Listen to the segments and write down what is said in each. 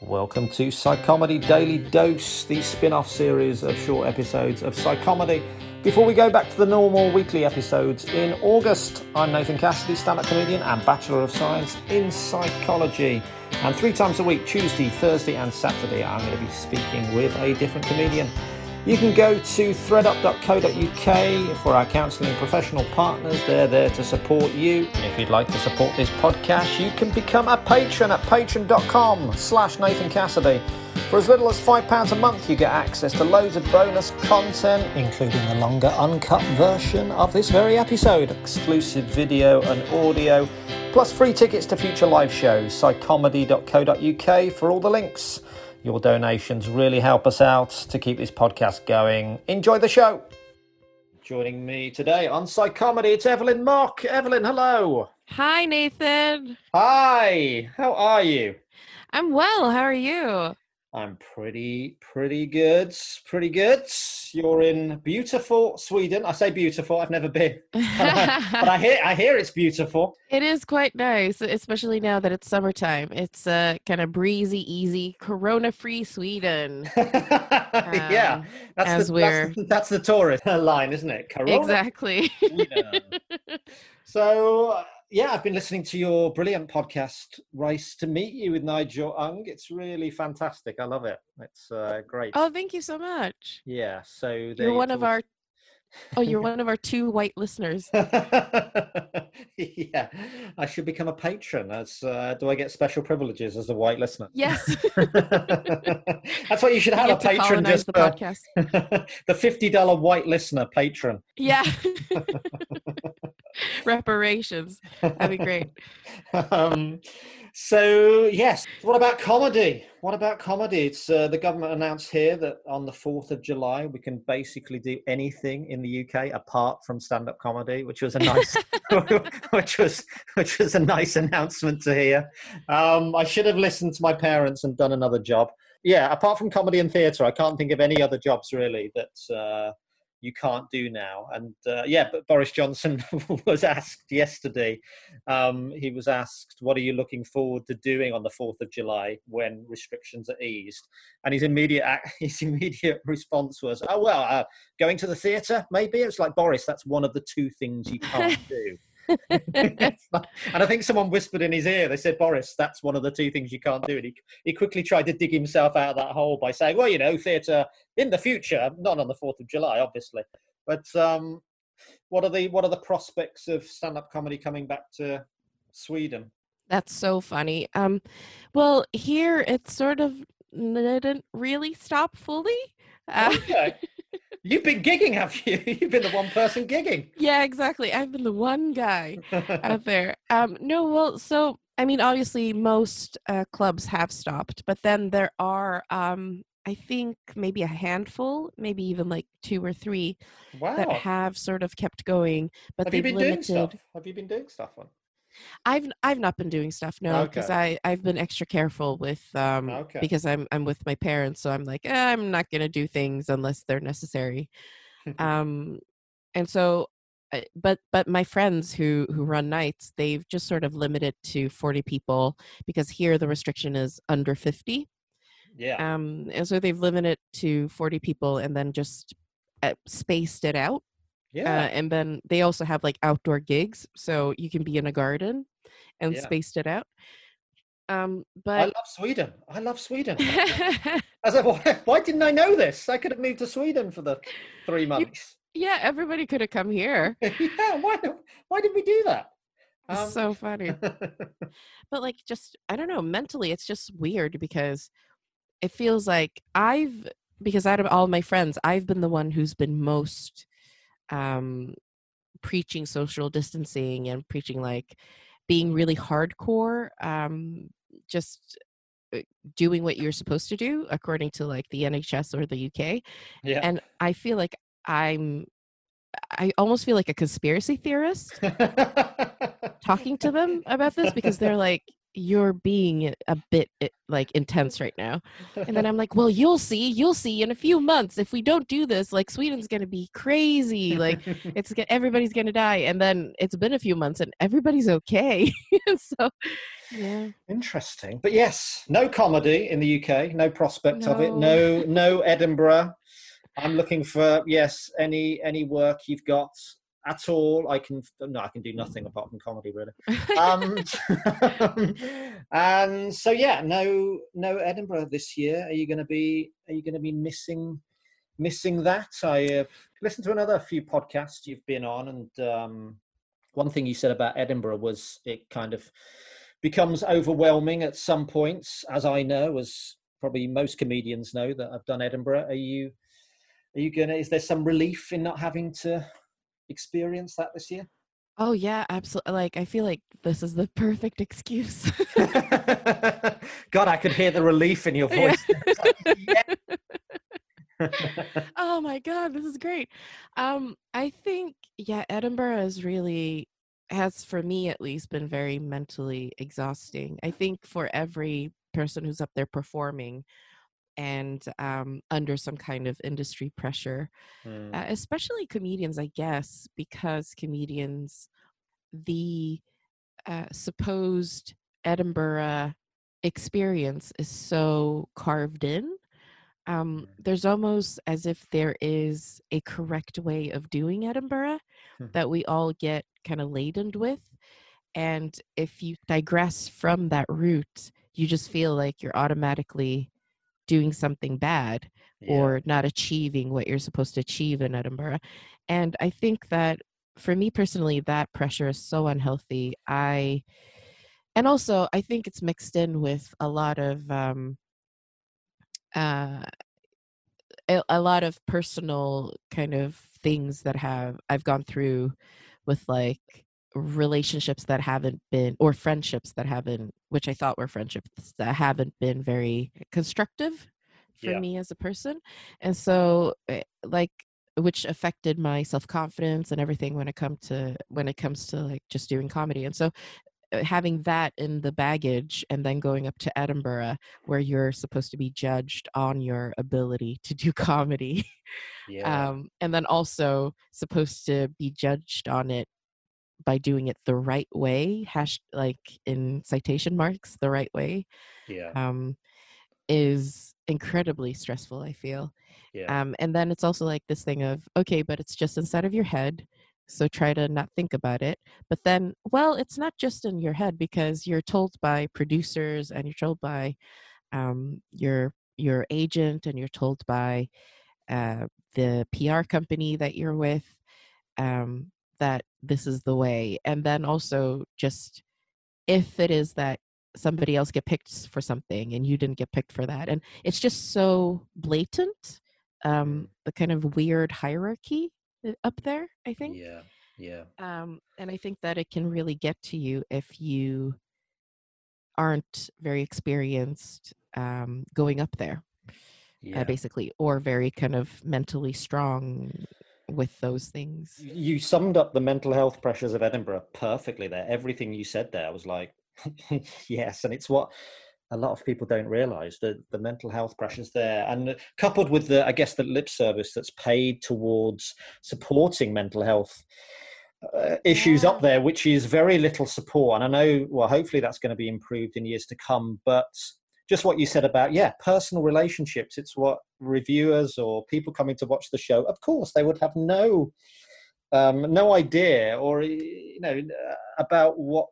Welcome to Psychomedy Daily Dose, the spin off series of short episodes of Psychomedy. Before we go back to the normal weekly episodes in August, I'm Nathan Cassidy, stand up comedian and Bachelor of Science in Psychology. And three times a week, Tuesday, Thursday, and Saturday, I'm going to be speaking with a different comedian. You can go to threadup.co.uk for our counselling professional partners. They're there to support you. If you'd like to support this podcast, you can become a patron at patreon.com slash Nathan Cassidy. For as little as £5 a month, you get access to loads of bonus content, including the longer uncut version of this very episode, exclusive video and audio, plus free tickets to future live shows. Psychomedy.co.uk for all the links. Your donations really help us out to keep this podcast going. Enjoy the show. Joining me today on Psychomedy, it's Evelyn Mok. Evelyn, hello. Hi, Nathan. Hi, how are you? I'm well. How are you? I'm pretty, pretty good. Pretty good. You're in beautiful Sweden. I say beautiful. I've never been, but I hear, I hear it's beautiful. It is quite nice, especially now that it's summertime. It's a uh, kind of breezy, easy, corona-free Sweden. yeah, um, that's as the, we're- that's, the, that's the tourist line, isn't it? Corona. Exactly. So, yeah, I've been listening to your brilliant podcast, Rice to Meet You with Nigel Ng. It's really fantastic. I love it. It's uh, great. oh, thank you so much. yeah. So You're one of our. Oh, you're one of our two white listeners. yeah, I should become a patron. As uh, do I get special privileges as a white listener? Yes. That's what you should have You a patron just the podcast. the fifty dollar white listener patron. Yeah. Reparations. That'd be great. um, so yes, what about comedy? What about comedy? It's uh, the government announced here that on the fourth of July we can basically do anything in the UK apart from stand-up comedy, which was a nice, which was which was a nice announcement to hear. Um, I should have listened to my parents and done another job. Yeah, apart from comedy and theatre, I can't think of any other jobs really that. Uh, you can't do now. And uh, yeah, but Boris Johnson was asked yesterday. Um, he was asked, "What are you looking forward to doing on the Fourth of July when restrictions are eased?" And his immediate his immediate response was, "Oh well, uh, going to the theatre, maybe." It's like Boris, that's one of the two things you can't do. And I think someone whispered in his ear. They said, "Boris, that's one of the two things you can't do." And he he quickly tried to dig himself out of that hole by saying, "Well, you know, theatre in the future, not on the Fourth of July, obviously." But um, what are the what are the prospects of stand-up comedy coming back to Sweden? That's so funny. Um, well, here it sort of didn't really stop fully. Uh, Okay. You've been gigging, have you? You've been the one person gigging. yeah, exactly. I've been the one guy out there. Um, no, well, so I mean, obviously, most uh, clubs have stopped, but then there are, um, I think, maybe a handful, maybe even like two or three that have sort of kept going. But Have you they've been doing stuff? Have you been doing stuff on? I've I've not been doing stuff no because Okay. I I've been extra careful with um Okay. because I'm I'm with my parents so I'm like eh, I'm not gonna do things unless they're necessary um and so but but my friends who who run nights they've just sort of limited to 40 people because here the restriction is under 50 yeah. um and so they've limited to 40 people and then just uh, spaced it out yeah. uh, and then they also have like outdoor gigs so you can be in a garden and Yeah. spaced it out um but I love Sweden. I love Sweden. I was like, why, why didn't I know this? I could have moved to Sweden for the three months. yeah everybody could have come here yeah. Why? Why did we do that? it's Um, so funny but like just i don't know mentally it's just weird because it feels like i've because out of all my friends i've been the one who's been most um preaching social distancing and preaching like being really hardcore um just uh, doing what you're supposed to do according to like the NHS or the UK. Yeah. And I feel like I'm I almost feel like a conspiracy theorist talking to them about this because they're like you're being a bit eh, like intense right now. And then I'm like, well, you'll see, you'll see in a few months if we don't do this, like Sweden's going to be crazy. Like it's everybody's going to die. And then it's been a few months and everybody's okay. so yeah. Interesting. But yes, no comedy in the UK, no prospect of it. No. No no Edinburgh. I'm looking for yes, any any work you've got at all. I can no, I can do nothing apart from comedy really. Um, and so yeah, no no Edinburgh this year. Are you going to be are you going to be missing missing that? I uh, listened to another few podcasts you've been on, and um, one thing you said about Edinburgh was it kind of becomes overwhelming at some points, as I know, as probably most comedians know that I've done Edinburgh. Are you are you gonna? Is there some relief in not having to experience that this year? Oh yeah, absolutely. Like I feel like this is the perfect excuse. God, I could hear the relief in your voice. Yeah. oh my god, this is great. Um, I think yeah, Edinburgh is really has for me at least been very mentally exhausting. I think for every person who's up there performing and um, under some kind of industry pressure, Hmm. uh, especially comedians, I guess, because comedians, the uh, supposed Edinburgh experience is so carved in. Um, Mm. there's almost as if there is a correct way of doing Edinburgh Hmm. that we all get kind of laden with. And if you digress from that route, you just feel like you're automatically doing something bad Yeah. or not achieving what you're supposed to achieve in Edinburgh. And I think that for me personally, that pressure is so unhealthy. I, and also I think it's mixed in with a lot of, um, uh, a, a lot of personal kind of things that have I've gone through with like relationships that haven't been or friendships that haven't which I thought were friendships that haven't been very constructive for Yeah. me as a person and so eh, like which affected my self-confidence and everything when it come to when it comes to like just doing comedy and so uh, having that in the baggage and then going up to Edinburgh where you're supposed to be judged on your ability to do comedy yeah. um, and then also supposed to be judged on it by doing it the right way hash like in citation marks the right way yeah. um, is incredibly stressful i feel yeah. um, and then it's also like this thing of okay but it's just inside of your head so try to not think about it but then well it's not just in your head because you're told by producers and you're told by um, your your agent and you're told by uh, the pr company that you're with um, that this is the way and then also just if it is that somebody else get picked for something and you didn't get picked for that and it's just so blatant um the kind of weird hierarchy uh, up there i think yeah. Yeah. um and i think that it can really get to you if you aren't very experienced um going up there Yeah. uh, basically or very kind of mentally strong with those things you summed up the mental health pressures of Edinburgh perfectly there. Everything you said there was like, yes, and it's what a lot of people don't realize the the mental health pressures there, and coupled with the I guess the lip service that's paid towards supporting mental health. Uh, issues up there, which is very little support, and I know. Well, hopefully that's going to be improved in years to come. But just what you said about yeah personal relationships. It's what reviewers or people coming to watch the show of course they would have no um no idea or you know uh, about what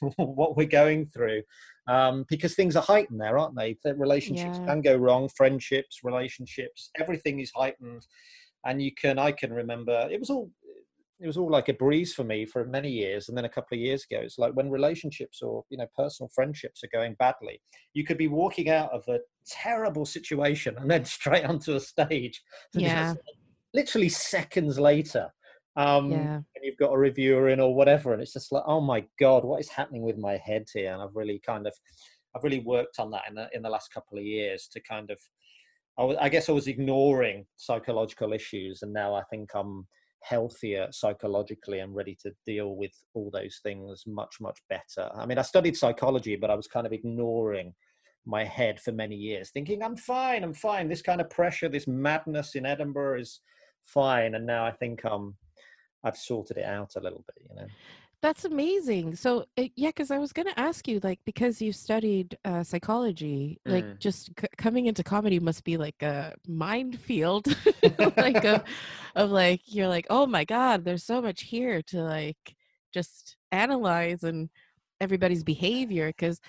what we're going through. Um because things are heightened there aren't they? The relationships Yeah. can go wrong friendships relationships everything is heightened. And you can i can remember it was all it was all like a breeze for me for many years and then a couple of years ago it's like when relationships or you know personal friendships are going badly you could be walking out of a terrible situation and then straight onto a stage Yeah. literally seconds later um yeah and you've got a reviewer in or whatever and it's just like oh my god what is happening with my head here and i've really kind of I've really worked on that in the in the last couple of years to kind of I, was, I guess I was ignoring psychological issues, and now I think I'm healthier psychologically and ready to deal with all those things much much better. I mean, I studied psychology, but I was kind of ignoring my head for many years, thinking I'm fine, I'm fine. This kind of pressure, this madness in Edinburgh is fine, and now I think I'm I've sorted it out a little bit, you know. That's amazing. So, uh, yeah, because I was going to ask you, like, because you studied uh, psychology, like, Mm. just c- coming into comedy must be like a minefield, like, of, of like, you're like, oh my God, there's so much here to like just analyze and everybody's behavior. Because,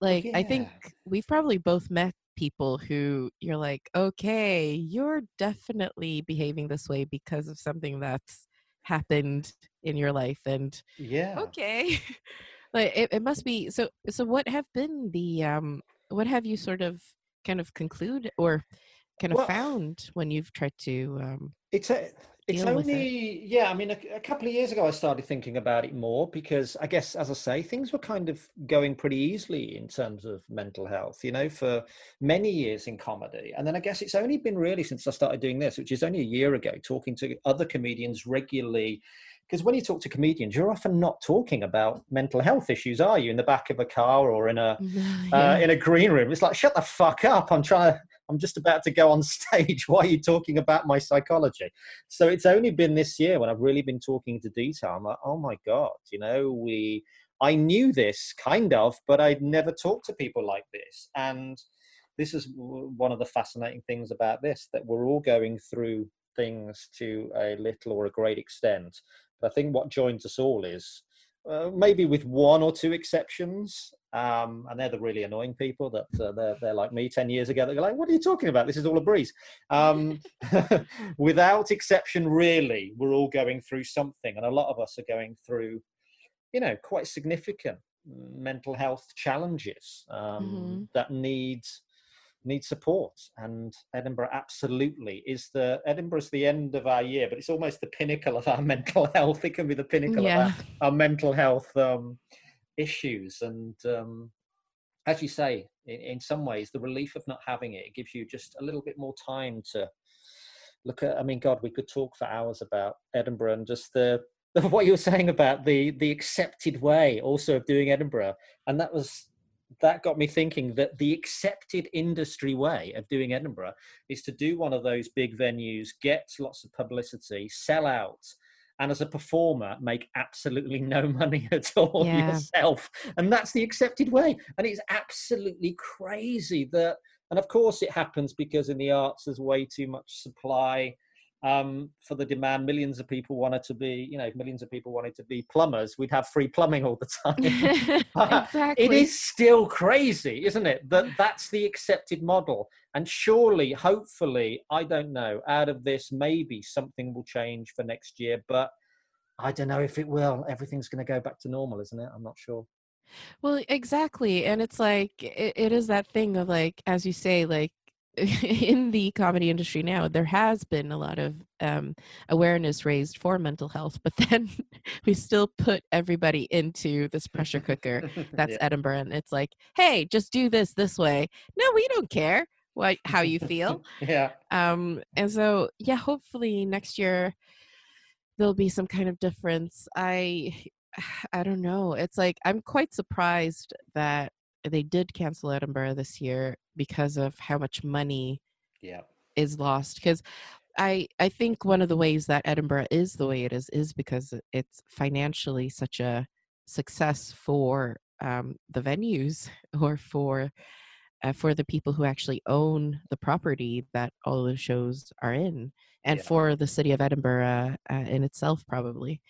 like, I think we've probably both met people who you're like, okay, you're definitely behaving this way because of something that's happened in your life. And, Yeah. okay like it, it must be so so what have been the um what have you sort of kind of conclude or kind of Well- found when you've tried to um It's a, it's with it. only yeah. I mean, a, a couple of years ago, I started thinking about it more because I guess, as I say, things were kind of going pretty easily in terms of mental health. You know, for many years in comedy, and then I guess it's only been really since I started doing this, which is only a year ago, talking to other comedians regularly. Because when you talk to comedians, you're often not talking about mental health issues, are you? In the back of a car or in a uh, yeah. in a green room. It's like, shut the fuck up. I'm trying to, I'm just about to go on stage. Why are you talking about my psychology? So it's only been this year when I've really been talking into detail. I'm like, oh my God, you know, we, I knew this kind of, but I'd never talked to people like this. And this is one of the fascinating things about this that we're all going through things to a little or a great extent. But I think what joins us all is uh, maybe with one or two exceptions, um, and they're the really annoying people that uh, they're, they're like me 10 years ago. They're like, what are you talking about? This is all a breeze. Um, without exception, really, we're all going through something, and a lot of us are going through, you know, quite significant mental health challenges um, that need need support and edinburgh absolutely is the edinburgh's the end of our year but it's almost the pinnacle of our mental health. It can be the pinnacle yeah of our, our mental health um, issues. And um, as you say in, in some ways the relief of not having it, it gives you just a little bit more time to look at i mean god we could talk for hours about edinburgh and just the what you were saying about the the accepted way also of doing edinburgh. And that was that got me thinking that the accepted industry way of doing edinburgh is to do one of those big venues get lots of publicity sell out and as a performer make absolutely no money at all Yeah. yourself. And that's the accepted way. And it's absolutely crazy that and of course it happens because in the arts there's way too much supply um, for the demand millions of people wanted to be you know if millions of people wanted to be plumbers we'd have free plumbing all the time. Exactly it is still crazy isn't it that that's the accepted model. And surely hopefully i don't know out of this maybe something will change for next year but i don't know if it will. Everything's going to go back to normal isn't it? I'm not sure. Well, exactly. And it's like, it, it is that thing of like, as you say, like, in the comedy industry now, there has been a lot of um, awareness raised for mental health, but then we still put everybody into this pressure cooker that's Yeah. Edinburgh. And it's like, hey, just do this this way. No, we don't care what how you feel. yeah um and so yeah hopefully next year there'll be some kind of difference i i don't know it's like i'm quite surprised that they did cancel edinburgh this year because of how much money yeah is lost because i i think one of the ways that edinburgh is the way it is is because it's financially such a success for um, the venues or for uh, for the people who actually own the property that all the shows are in and Yeah. for the city of edinburgh uh, in itself probably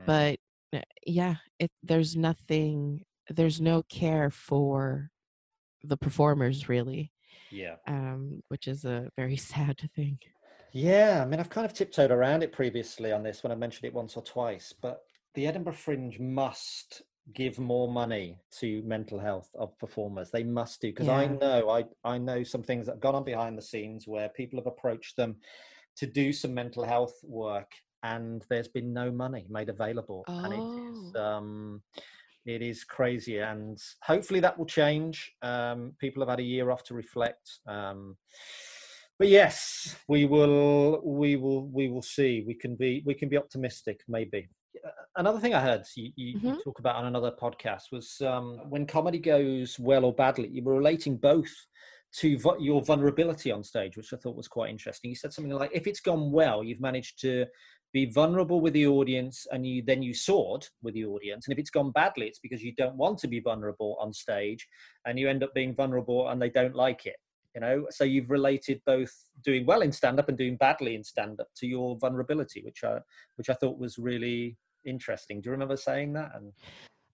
Mm. but uh, yeah it there's nothing there's no care for the performers really yeah um which is a very sad thing Yeah, I mean, I've kind of tiptoed around it previously on this when I mentioned it once or twice, but the Edinburgh Fringe must give more money to mental health of performers. They must do because I know I I know some things that have gone on behind the scenes where people have approached them to do some mental health work and there's been no money made available and it is Oh. um it is crazy, and hopefully that will change. Um, people have had a year off to reflect. Um, but yes, we will, we will, we will see. We can be, we can be optimistic, maybe. Another thing I heard you, you, mm-hmm. talk about on another podcast was um, when comedy goes well or badly. You were relating both to your vulnerability on stage, which I thought was quite interesting. You said something like, "If it's gone well, you've managed to be vulnerable with the audience and you then you soared with the audience. And if it's gone badly it's because you don't want to be vulnerable on stage and you end up being vulnerable and they don't like it you know? So you've related both doing well in stand up and doing badly in stand up to your vulnerability which i which i thought was really interesting. Do you remember saying that? And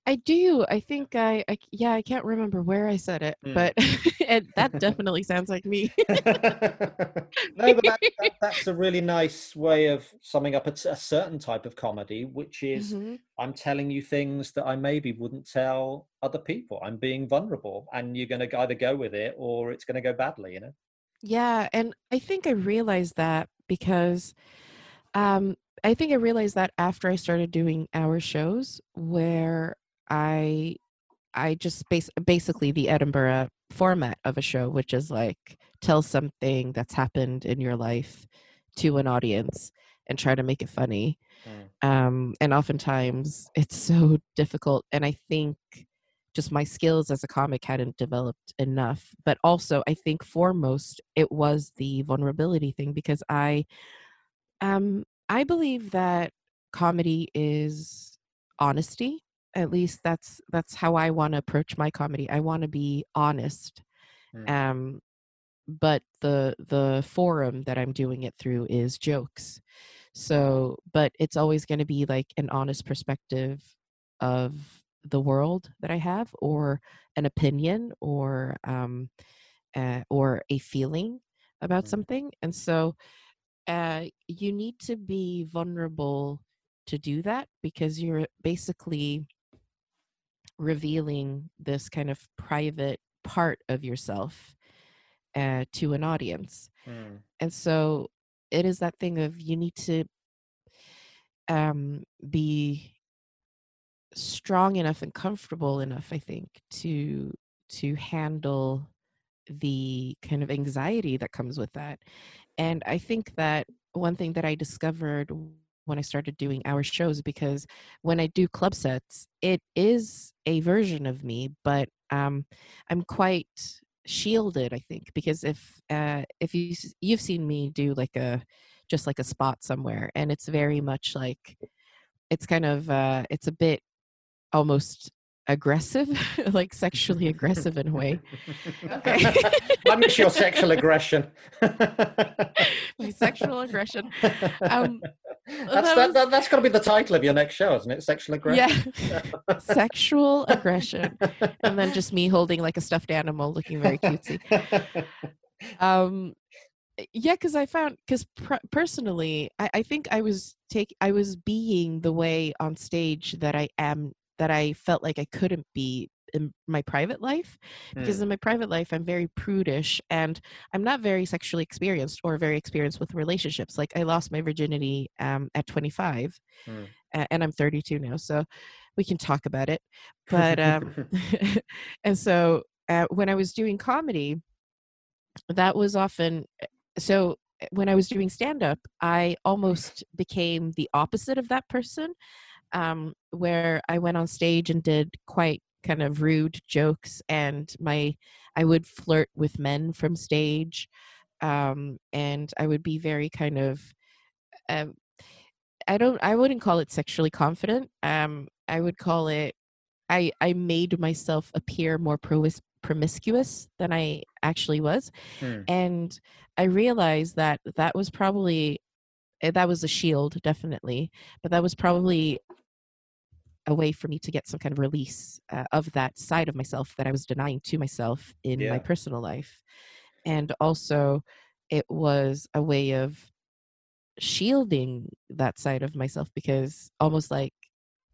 I do. I think I, I, yeah, I can't remember where I said it, mm. but it, that definitely sounds like me. no, but that, that, that's a really nice way of summing up a, a certain type of comedy, which is mm-hmm. I'm telling you things that I maybe wouldn't tell other people. I'm being vulnerable, and you're going to either go with it or it's going to go badly. You know. Yeah, and I think I realized that because um, I think I realized that after I started doing our shows where I I just base basically the Edinburgh format of a show, which is like tell something that's happened in your life to an audience and try to make it funny. Mm. Um, and oftentimes it's so difficult. And I think just my skills as a comic hadn't developed enough. But also, I think foremost, it was the vulnerability thing because I, um, I believe that comedy is honesty at least that's that's how I want to approach my comedy. I want to be honest. Mm. Um but the the forum that I'm doing it through is jokes. So, but it's always going to be like an honest perspective of the world that I have or an opinion or um uh, or a feeling about mm. something. And so uh you need to be vulnerable to do that because you're basically revealing this kind of private part of yourself uh, to an audience. Mm. And so it is that thing of you need to um, be strong enough and comfortable enough, I think, to to handle the kind of anxiety that comes with that. And I think that one thing that I discovered when I started doing hour shows because when I do club sets, it is a version of me, but um, I'm quite shielded. I think because if uh, if you you've seen me do like a just like a spot somewhere, and it's very much like it's kind of uh, it's a bit almost aggressive, like sexually aggressive in a way. Okay. I miss your sexual aggression. My sexual aggression. Um, that's that, was... that, that's got to be the title of your next show, isn't it? Sexual aggression. Yeah. Sexual aggression, and then just me holding like a stuffed animal, looking very cutesy. Um, yeah because i found because pr- personally I, I think i was take i was being the way on stage that i am that I felt like I couldn't be in my private life because mm. in my private life I'm very prudish and I'm not very sexually experienced or very experienced with relationships. Like I lost my virginity um, at 25 mm. and I'm 32 now, so we can talk about it. But um, and so uh, when I was doing comedy, that was often eh, so eh, when I was doing stand up, I almost became the opposite of that person um, where I went on stage and did quite kind of rude jokes, and my I would flirt with men from stage, um, and I would be very kind of. Um, I don't. I wouldn't call it sexually confident. Um, I would call it. I I made myself appear more promis- promiscuous than I actually was, hmm. and I realized that that was probably that was a shield definitely but that was probably a way for me to get some kind of release uh, of that side of myself that I was denying to myself in yeah. my personal life. And also, it was a way of shielding that side of myself because almost like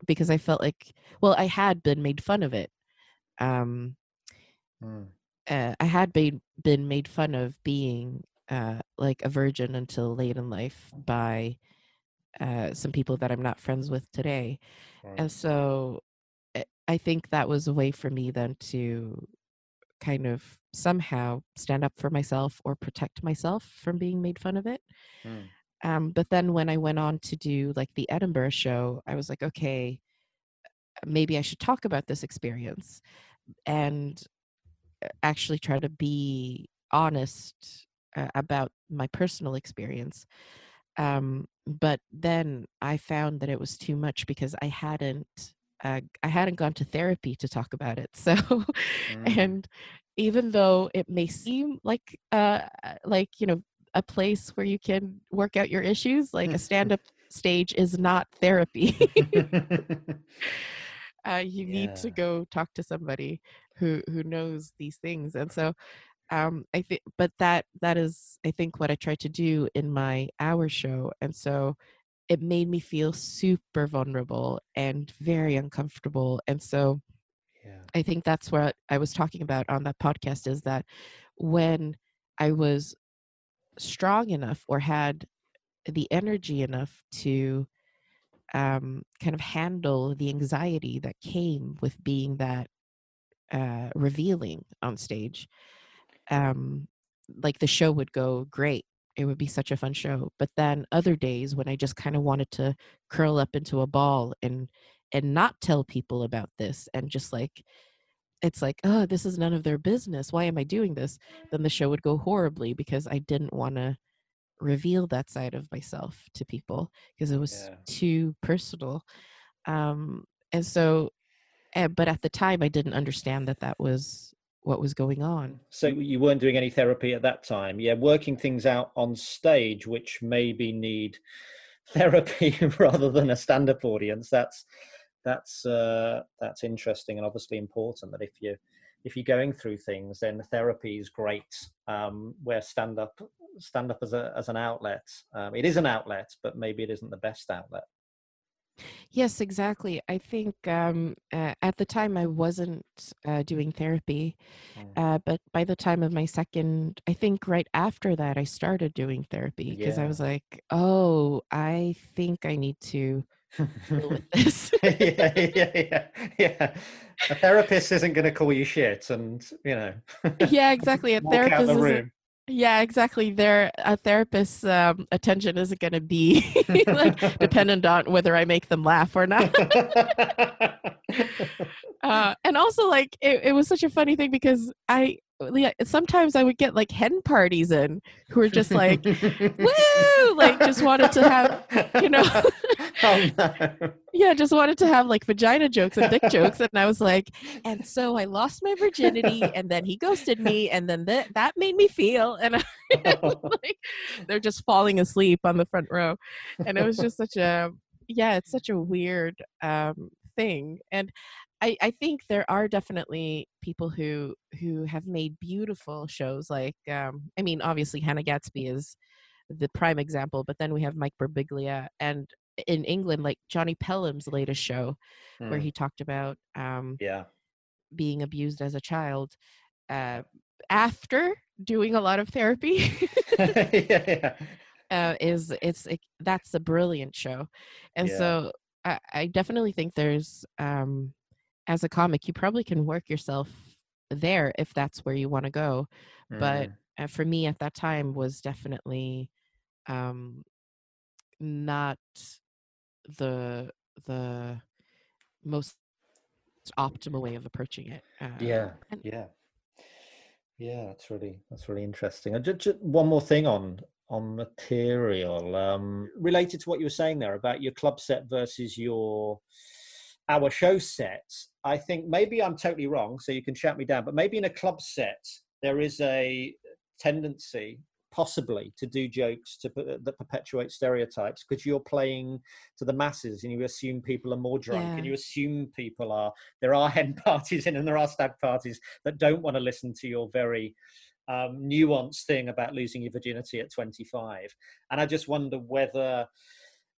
because I felt like well I had been made fun of it um mm. uh, I had been been made fun of being uh like a virgin until late in life by uh some people that I'm not friends with today and so eh, I think that was a way for me then to kind of somehow stand up for myself or protect myself from being made fun of it. Mm. Um, but then when I went on to do like the Edinburgh show, I was like, okay, maybe I should talk about this experience and uh, actually try to be honest uh, about my personal experience. Um, but then I found that it was too much because I hadn't uh, I hadn't gone to therapy to talk about it. So, mm. and even though it may seem like uh like you know a place where you can work out your issues, like a stand up stage is not therapy. uh, you yeah. need to go talk to somebody who who knows these things, and so um i think but that that is i think what i tried to do in my hour show and so it made me feel super vulnerable and very uncomfortable and so yeah. i think that's what i was talking about on that podcast is that when i was strong enough or had the energy enough to um, kind of handle the anxiety that came with being that uh, revealing on stage um, like the show would go great. It would be such a fun show. But then other days when i just kind of wanted to curl up into a ball and and not tell people about this and just like it's like oh this is none of their business. Why am i doing this? then the show would go horribly because i didn't want to reveal that side of myself to people because it was yeah. too personal. Um and so eh, but at the time i didn't understand that that was what was going on. So you weren't doing any therapy at that time. Yeah, working things out on stage, which maybe need therapy rather than a stand-up audience. That's that's uh, that's interesting and obviously important. That if you if you're going through things, then therapy is great. Um, where stand-up stand-up as a as an outlet, um, it is an outlet, but maybe it isn't the best outlet. Yes, exactly. I think um, uh, at the time I wasn't uh, doing therapy, mm. uh, but by the time of my second, I think right after that, I started doing therapy because I was like, oh, I think I need to deal with this. yeah, yeah, yeah, yeah. A therapist isn't going to call you shit, and you know. yeah, exactly. A therapist isn't, yeah, exactly. Their a therapist's um, attention isn't going to be like dependent on whether I make them laugh or not. uh, and also, like, it, it was such a funny thing because I sometimes I would get like hen parties in who were just like, woo, like just wanted to have, you know, oh, no. yeah, just wanted to have like vagina jokes and dick jokes. And I was like, and so I lost my virginity and then he ghosted me and then th- that made me feel. And I, like, they're just falling asleep on the front row. And it was just such a, yeah, it's such a weird um, thing. And I, I think there are definitely people who who have made beautiful shows like um, I mean obviously Hannah Gadsby is the prime example but then we have Mike Birbiglia and in England like Jonny Pelham's latest show where he talked about um, yeah being abused as a child uh, after doing a lot of therapy yeah, yeah. Uh, is it's it, that's a brilliant show and yeah. so I, I, definitely think there's um, as a comic, you probably can work yourself there if that's where you want to go. Mm. But uh, for me at that time was definitely um, not the the most optimal way of approaching it. Uh, yeah, and, yeah, yeah. That's really that's really interesting. And just, just one more thing on on material um, related to what you were saying there about your club set versus your hour show sets, I think maybe I'm totally wrong, so you can shout me down, but maybe in a club set, there is a tendency possibly to do jokes to that perpetuate stereotypes because you're playing to the masses and you assume people are more drunk yeah. and you assume people are there are hen parties in and there are stag parties that don't want to listen to your very um, nuanced thing about losing your virginity at 25 and i just wonder whether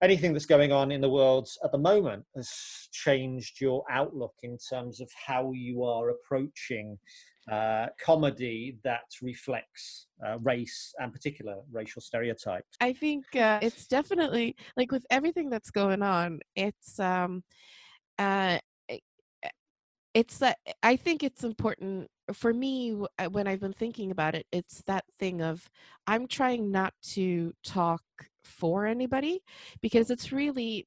anything that's going on in the world at the moment has changed your outlook in terms of how you are approaching uh, comedy that reflects uh, race and particular racial stereotypes? I think uh, it's definitely like with everything that's going on, it's um, uh, it's that I think it's important for me uh, when I've been thinking about it. It's that thing of I'm trying not to talk for anybody because it's really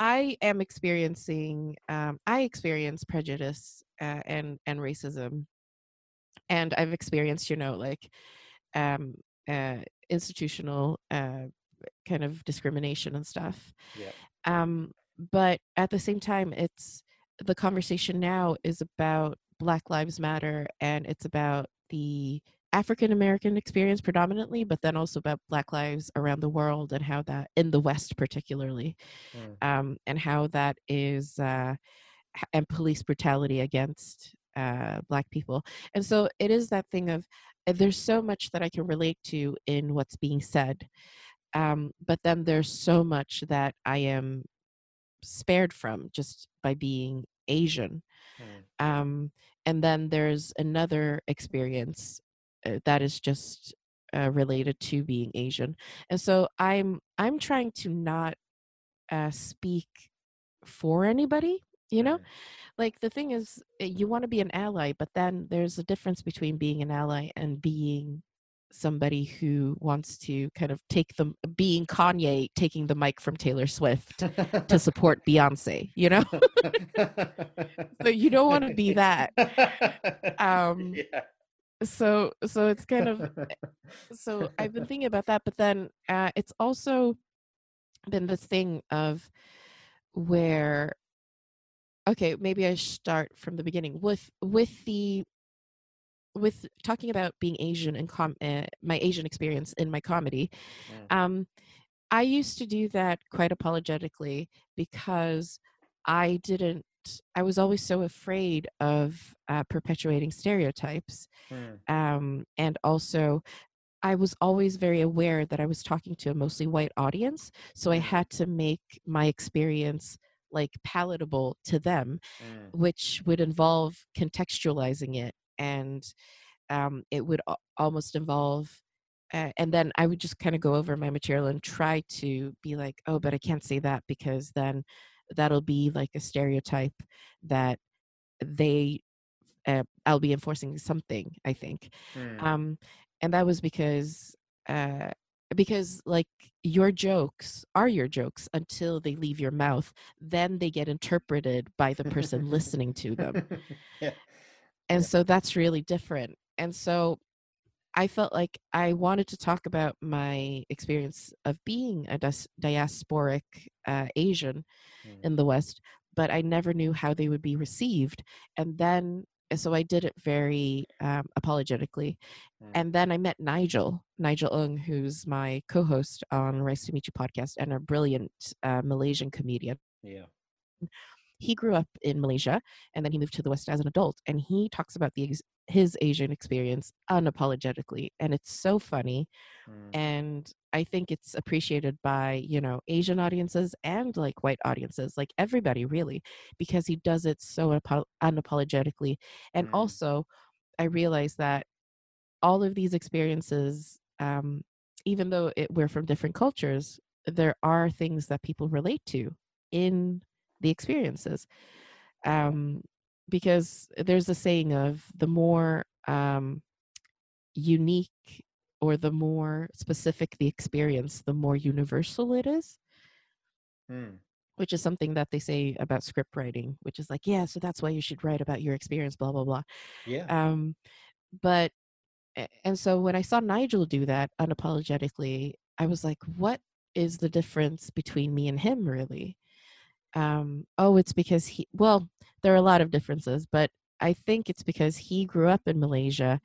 I am experiencing um, I experience prejudice uh, and and racism, and I've experienced you know like um, uh, institutional uh, kind of discrimination and stuff. Yeah. Um, but at the same time, it's the conversation now is about Black Lives Matter and it's about the African American experience predominantly, but then also about Black lives around the world and how that, in the West particularly, Mm. um, and how that is, uh, and police brutality against uh, Black people. And so it is that thing of there's so much that I can relate to in what's being said. Um, but then there's so much that I am spared from just by being Asian. Mm. Um, and then there's another experience that is just uh, related to being Asian. And so I'm I'm trying to not uh, speak for anybody. You know, like the thing is, uh, you want to be an ally, but then there's a difference between being an ally and being somebody who wants to kind of take them being Kanye taking the mic from Taylor Swift to support Beyonce, you know? So you don't want to be that. Um, yeah. So so it's kind of so I've been thinking about that, but then uh, it's also been this thing of where okay, maybe I start from the beginning with with the with talking about being Asian and com- uh, my Asian experience in my comedy. Mm. Um, I used to do that quite apologetically because I didn't. I was always so afraid of uh, perpetuating stereotypes Mm. um, and also i was always very aware that i was talking to a mostly white audience so i Mm. had to make my experience like palatable to them Mm. which would involve contextualizing it and um, it would al- almost involve uh, and then i would just kind of go over my material and try to be like oh but i can't say that because then that'll be like a stereotype that they uh, i'll be enforcing something i think Mm. um and that was because uh because like your jokes are your jokes until they leave your mouth then they get interpreted by the person listening to them yeah. and Yeah. so that's really different and so i felt like i wanted to talk about my experience of being a dis- diasporic uh, asian Mm. in the west but i never knew how they would be received and then so i did it very um, apologetically Mm. and then I met Nigel, Nigel Ng, who's my co-host on Rice to Meet You podcast and a brilliant uh, Malaysian comedian. yeah. He grew up in Malaysia and then he moved to the West as an adult, and he talks about the ex- his Asian experience unapologetically, and it's so funny, Mm. and I think it's appreciated by you know Asian audiences and like white audiences, like everybody really, because he does it so apo- unapologetically, and Mm. also I realize that all of these experiences, um, even though it, we're from different cultures, there are things that people relate to in the experiences. Um, because there's a saying of the more um, unique or the more specific the experience, the more universal it is, Mm. which is something that they say about script writing, which is like, yeah, so that's why you should write about your experience, blah, blah, blah. Yeah. Um, but and so when I saw Nigel do that unapologetically, I was like, what is the difference between me and him really? Um, oh, it's because he well, there are a lot of differences, but I think it's because he grew up in Malaysia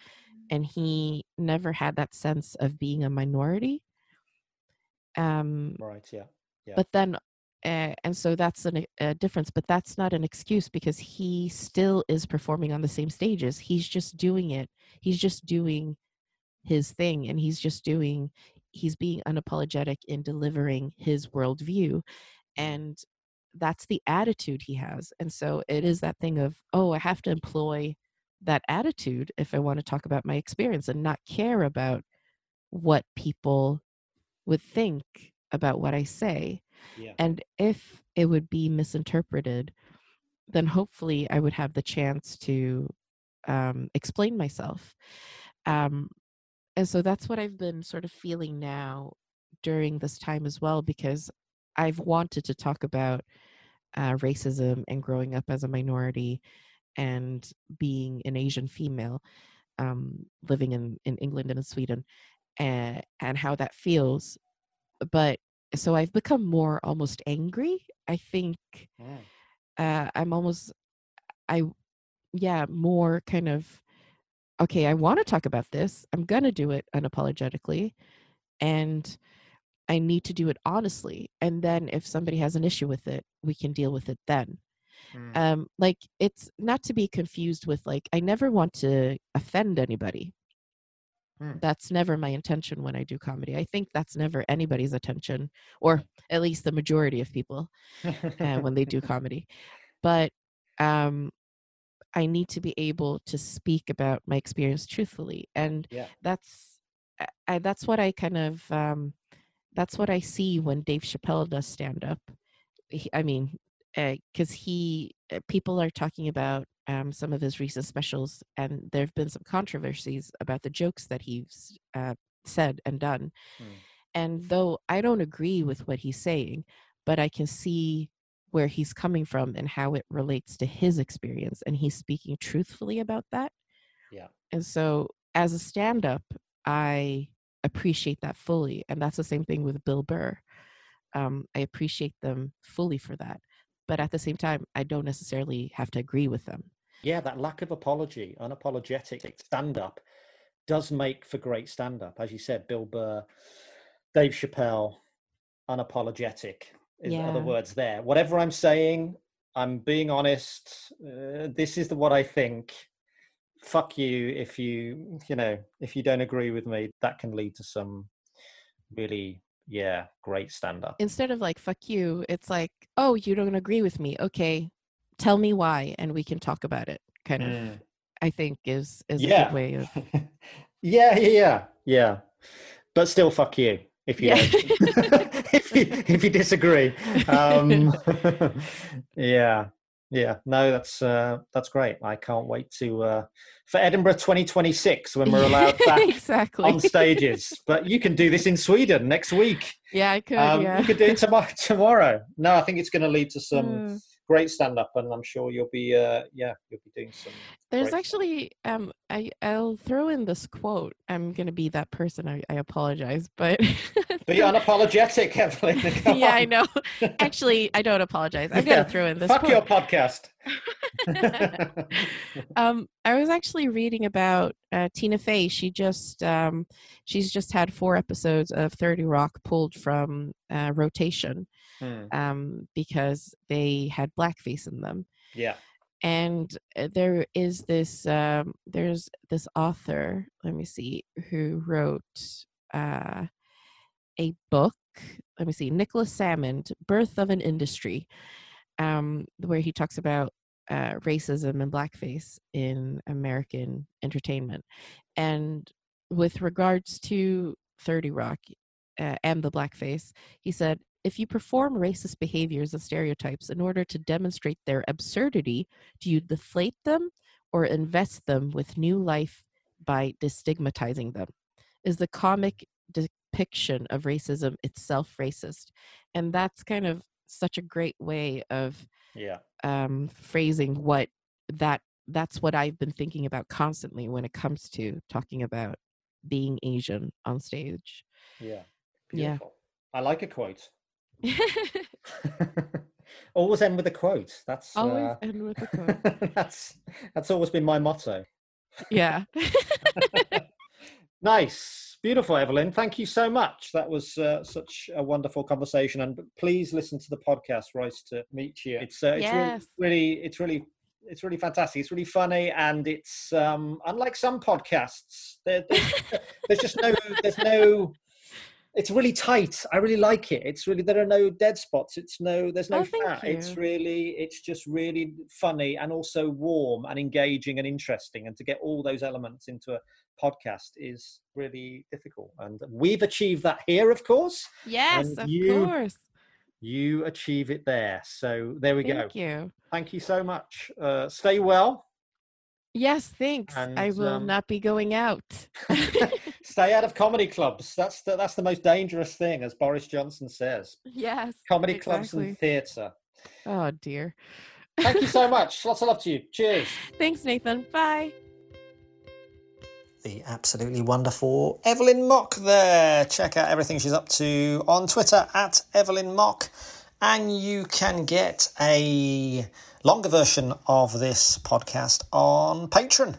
and he never had that sense of being a minority. Um, right. Yeah. Yeah. but then uh, and so that's an, a difference but that's not an excuse because he still is performing on the same stages he's just doing it he's just doing his thing and he's just doing he's being unapologetic in delivering his worldview and that's the attitude he has and so it is that thing of oh i have to employ that attitude if i want to talk about my experience and not care about what people would think about what i say yeah. and if it would be misinterpreted then hopefully I would have the chance to um, explain myself. Um, and so that's what I've been sort of feeling now during this time as well, because I've wanted to talk about uh, racism and growing up as a minority and being an Asian female um, living in, in England and in Sweden and, and how that feels. But so I've become more almost angry. I think Mm. uh, I'm almost, I, yeah, more kind of, okay, I want to talk about this. I'm going to do it unapologetically. And I need to do it honestly. And then if somebody has an issue with it, we can deal with it then. Mm. Um, like it's not to be confused with like, I never want to offend anybody. Hmm. That's never my intention when I do comedy. I think that's never anybody's intention, or at least the majority of people uh, when they do comedy. But um, I need to be able to speak about my experience truthfully, and Yeah. that's I, that's what I kind of um, that's what I see when Dave Chappelle does stand up. I mean, because he uh, people are talking about um, some of his recent specials, and there have been some controversies about the jokes that he's uh, said and done. Mm. And though I don't agree with what he's saying, but I can see where he's coming from and how it relates to his experience, and he's speaking truthfully about that. Yeah. And so, as a stand up, I appreciate that fully. And that's the same thing with Bill Burr. Um, I appreciate them fully for that. But at the same time, I don't necessarily have to agree with them. yeah, that lack of apology, unapologetic stand up does make for great stand up. As you said, Bill Burr, Dave Chappelle, unapologetic is other words there. Whatever I'm saying, I'm being honest. Uh, this is the, what I think. Fuck you if you, you know, if you don't agree with me, that can lead to some really, yeah, great stand up. Instead of like, fuck you, it's like, oh, you don't agree with me. Okay, tell me why, and we can talk about it. Kind of, Mm. I think, is is a Yeah. good way of. yeah, yeah, yeah, yeah. But still, fuck you if you Yeah. if you if you disagree. Um, yeah, yeah. No, that's uh, that's great. I can't wait to uh, for Edinburgh 2026 when we're allowed back exactly. on stages. But you can do this in Sweden next week. yeah, I could. Um, yeah. You could do it tomorrow. Tomorrow. No, I think it's going to lead to some Mm. Great stand up, and I'm sure you'll be uh, yeah, you'll be doing some. There's actually um I I'll throw in this quote. I'm gonna be that person. I, I apologize, but Be unapologetic, Evelyn. Yeah, I know. Actually, I don't apologize. I'm Yeah, gonna throw in this Fuck your podcast. um, I was actually reading about uh, Tina Fey. She just um, she's just had four episodes of Thirty Rock pulled from uh, rotation Hmm, um, because they had blackface in them. Yeah. and uh, there is this um, there's this author let me see who wrote uh, a book let me see nicholas sammond birth of an industry um, where he talks about uh, racism and blackface in american entertainment and with regards to 30 rock uh, and the blackface he said if you perform racist behaviors and stereotypes in order to demonstrate their absurdity, do you deflate them or invest them with new life by destigmatizing them? Is the comic depiction of racism itself racist? And that's kind of such a great way of Yeah. um, phrasing what that that's what I've been thinking about constantly when it comes to talking about being Asian on stage. Yeah. Yeah. I like a quote. always end with a quote. That's Always uh, end with a quote. that's that's always been my motto. yeah. Nice, beautiful, Evelyn. Thank you so much. That was uh, such a wonderful conversation, and please listen to the podcast. Rice to Meet You. It's uh, it's Yes. really, really, it's really, it's really fantastic. It's really funny, and it's um, unlike some podcasts. There, there's, there's just no, there's no. It's really tight. I really like it. It's really there are no dead spots. It's no there's no Oh, fat. It's really it's just really funny and also warm and engaging and interesting. And to get all those elements into a podcast is really difficult. And we've achieved that here, of course. Yes, And of you- course. You achieve it there. So there we Thank go. Thank you. Thank you so much. Uh, stay well. Yes, thanks. And, I will um, not be going out. stay out of comedy clubs. That's the, that's the most dangerous thing, as Boris Johnson says. yes. Comedy clubs and theatre. Oh dear. Thank you so much. Lots of love to you. Cheers. Thanks, Nathan. Bye. the absolutely wonderful Evelyn Mok there. Check out everything she's up to on Twitter at Evelyn Mok. And you can get a longer version of this podcast on Patreon.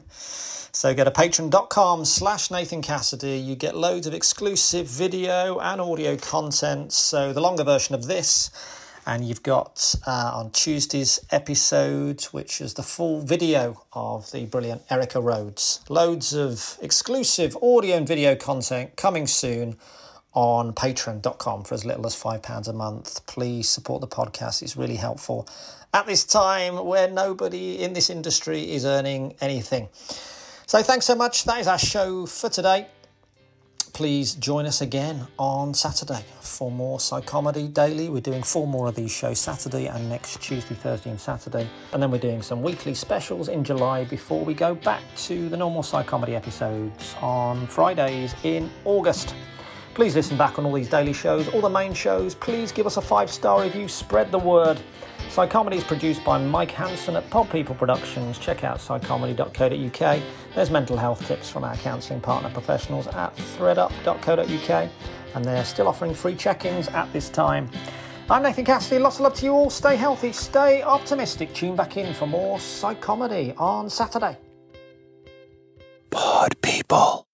So go to patreon.com slash Nathan Cassidy. You get loads of exclusive video and audio content. So the longer version of this and you've got uh, on Tuesday's episode, which is the full video of the brilliant Erica Rhodes. Loads of exclusive audio and video content coming soon on patreon.com for as little as £5 a month. Please support the podcast, it's really helpful at this time where nobody in this industry is earning anything. So, thanks so much. That is our show for today please join us again on Saturday for more Psychomedy Daily. We're doing four more of these shows Saturday and next Tuesday, Thursday, and Saturday. And then we're doing some weekly specials in July before we go back to the normal Psychomedy episodes on Fridays in August. Please listen back on all these daily shows, all the main shows. Please give us a five star review, spread the word. Psychomedy is produced by Mike Hanson at Pod People Productions. Check out psychomedy.co.uk. There's mental health tips from our counselling partner professionals at threadup.co.uk, and they're still offering free check ins at this time. I'm Nathan Cassidy. Lots of love to you all. Stay healthy, stay optimistic. Tune back in for more Psychomedy on Saturday. Pod people.